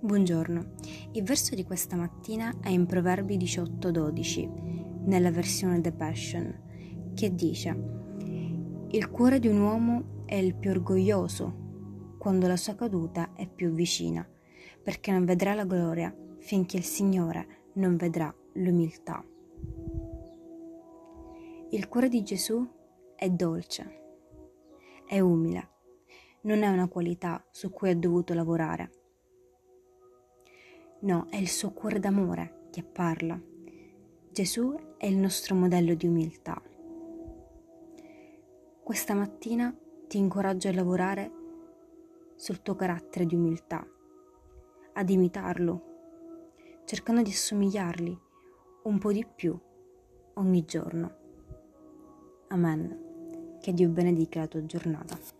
Buongiorno, il verso di questa mattina è in Proverbi 18:12, nella versione The Passion, che dice Il cuore di un uomo è il più orgoglioso quando la sua caduta è più vicina, perché non vedrà la gloria finché il Signore non vedrà l'umiltà. Il cuore di Gesù è dolce, è umile, non è una qualità su cui ha dovuto lavorare No, è il suo cuore d'amore che parla. Gesù è il nostro modello di umiltà. Questa mattina ti incoraggio a lavorare sul tuo carattere di umiltà, ad imitarlo, cercando di assomigliargli un po' di più ogni giorno. Amen. Che Dio benedica la tua giornata.